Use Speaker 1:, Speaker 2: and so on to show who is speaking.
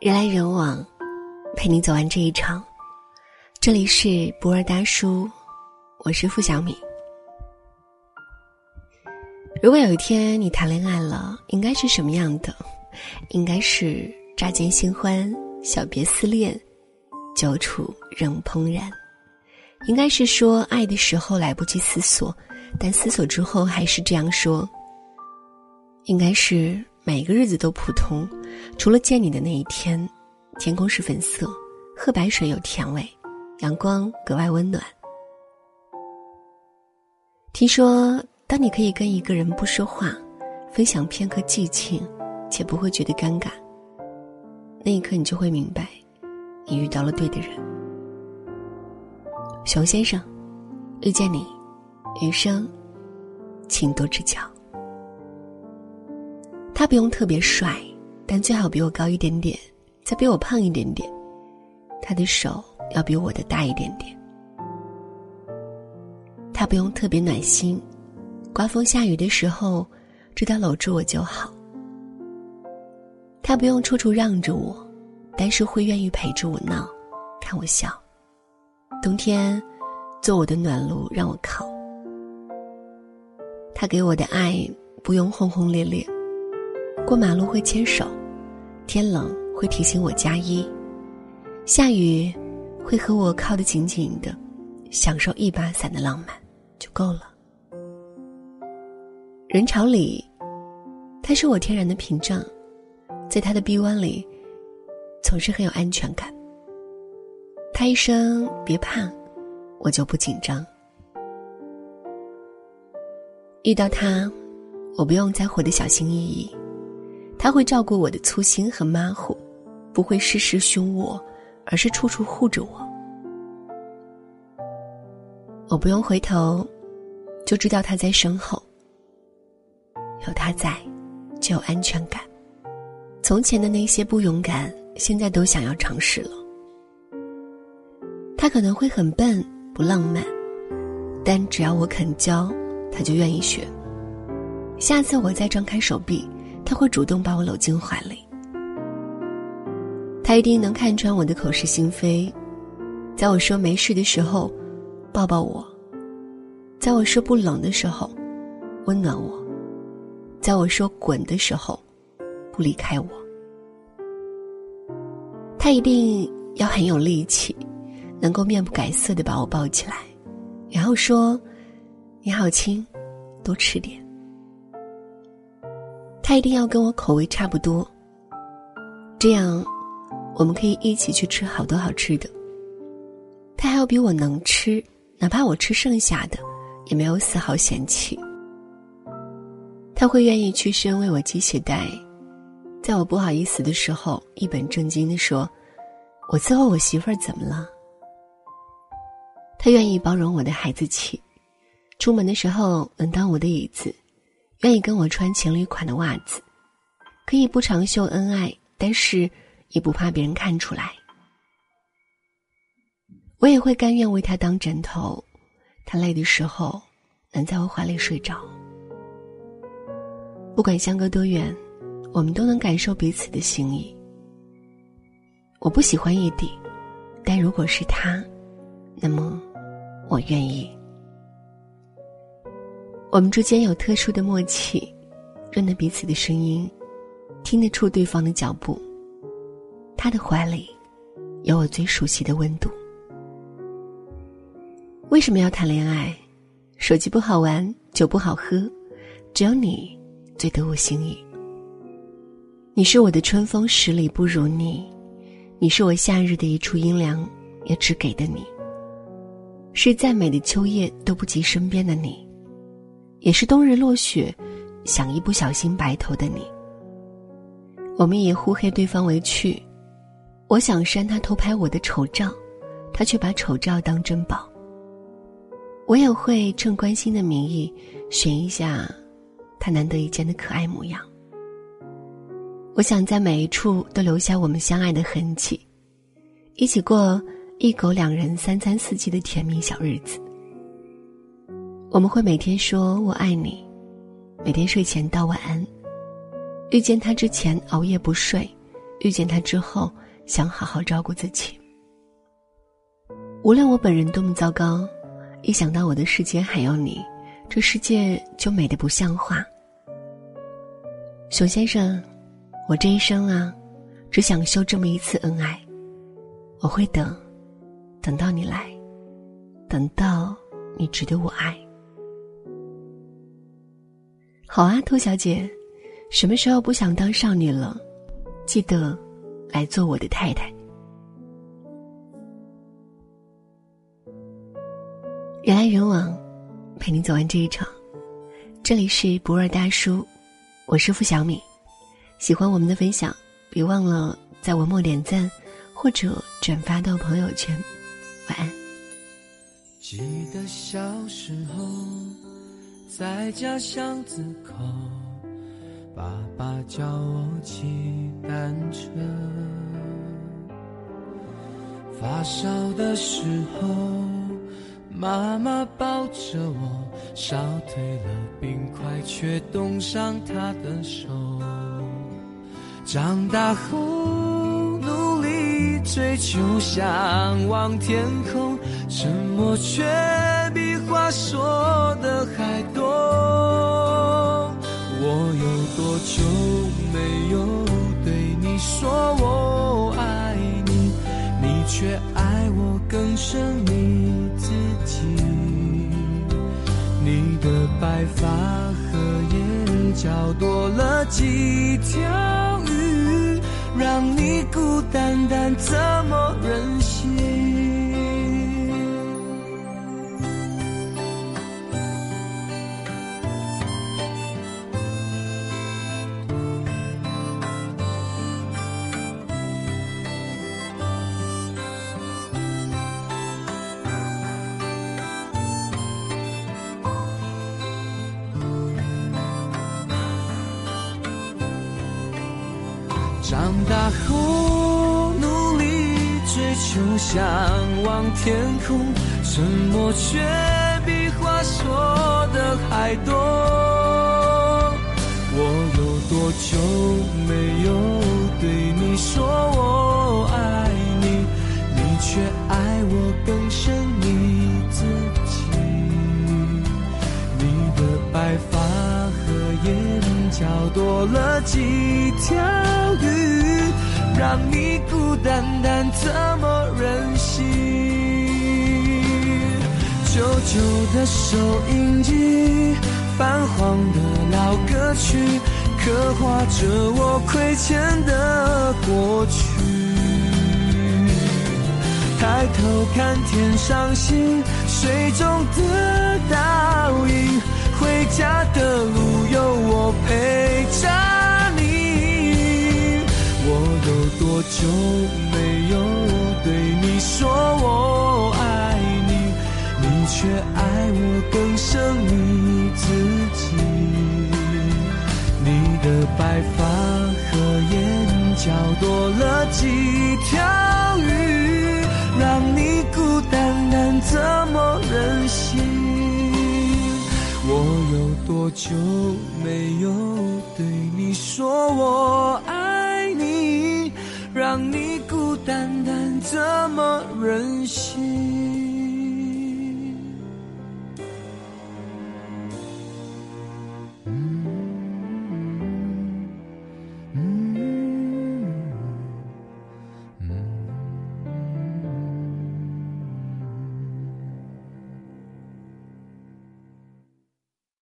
Speaker 1: 人来人往，陪你走完这一场。这里是博尔大叔，我是付小米。如果有一天你谈恋爱了，应该是什么样的？应该是乍见新欢，小别思恋，久处仍怦然。应该是说爱的时候来不及思索，但思索之后还是这样说。应该是。每个日子都普通，除了见你的那一天，天空是粉色，喝白水有甜味，阳光格外温暖。听说，当你可以跟一个人不说话，分享片刻寂静，且不会觉得尴尬，那一刻你就会明白，你遇到了对的人。熊先生，遇见你，余生，请多指教。他不用特别帅，但最好比我高一点点，再比我胖一点点。他的手要比我的大一点点。他不用特别暖心，刮风下雨的时候，知道搂住我就好。他不用处处让着我，但是会愿意陪着我闹，看我笑。冬天，做我的暖炉让我靠。他给我的爱不用轰轰烈烈。过马路会牵手，天冷会提醒我加衣，下雨会和我靠得紧紧的，享受一把伞的浪漫就够了。人潮里，他是我天然的屏障，在他的臂弯里，总是很有安全感。他一声别怕，我就不紧张。遇到他，我不用再活得小心翼翼。他会照顾我的粗心和马虎，不会事事凶我，而是处处护着我。我不用回头，就知道他在身后。有他在，就有安全感。从前的那些不勇敢，现在都想要尝试了。他可能会很笨，不浪漫，但只要我肯教，他就愿意学。下次我再张开手臂。他会主动把我搂进怀里，他一定能看穿我的口是心非，在我说没事的时候，抱抱我；在我说不冷的时候，温暖我；在我说滚的时候，不离开我。他一定要很有力气，能够面不改色的把我抱起来，然后说：“你好轻，多吃点。”他一定要跟我口味差不多，这样我们可以一起去吃好多好吃的。他还要比我能吃，哪怕我吃剩下的，也没有丝毫嫌弃。他会愿意屈身为我系鞋带，在我不好意思的时候，一本正经的说：“我伺候我媳妇儿怎么了？”他愿意包容我的孩子气，出门的时候能当我的椅子。愿意跟我穿情侣款的袜子，可以不常秀恩爱，但是也不怕别人看出来。我也会甘愿为他当枕头，他累的时候能在我怀里睡着。不管相隔多远，我们都能感受彼此的心意。我不喜欢异地，但如果是他，那么我愿意。我们之间有特殊的默契，认得彼此的声音，听得出对方的脚步。他的怀里，有我最熟悉的温度。为什么要谈恋爱？手机不好玩，酒不好喝，只有你最得我心意。你是我的春风十里不如你，你是我夏日的一处阴凉，也只给的你。是再美的秋叶都不及身边的你。也是冬日落雪，想一不小心白头的你。我们以互黑对方为趣，我想删他偷拍我的丑照，他却把丑照当珍宝。我也会趁关心的名义，选一下他难得一见的可爱模样。我想在每一处都留下我们相爱的痕迹，一起过一狗两人三餐四季的甜蜜小日子。我们会每天说我爱你，每天睡前道晚安。遇见他之前熬夜不睡，遇见他之后，想好好照顾自己。无论我本人多么糟糕，一想到我的世界还有你，这世界就美得不像话。熊先生，我这一生啊，只想秀这么一次恩爱。我会等，等到你来，等到你值得我爱。好啊，兔小姐，什么时候不想当少女了？记得来做我的太太。人来人往，陪你走完这一场。这里是不二大叔。我是付小米，喜欢我们的分享，别忘了在文末点赞或者转发到朋友圈。晚安。
Speaker 2: 记得小时候，在家巷子口，爸爸教我骑单车。发烧的时候。妈妈抱着我，烧退了冰块，却冻伤她的手。长大后努力追求，向往天空，沉默却比话说的还多。我有多久没有对你说我爱你？你却爱我更深。你自己。你的白发和眼角多了几条鱼，让你孤单单，怎么忍心？长大后努力追求，向往天空，沉默却比话说的还多。我有多久没有对你说我爱你？你却爱我更深你自己。你的白发和眼角多了几条。让你孤单单，怎么忍心？旧旧的收音机，泛黄的老歌曲，刻画着我亏欠的过去。抬头看天上星，水中的倒影，回家的路有我陪着。我有多久没有对你说我爱你？你却爱我更胜你自己。你的白发和眼角多了几条鱼，让你孤单单，怎么忍心？我有多久没有对你说我爱你？让你孤单单，怎么忍心？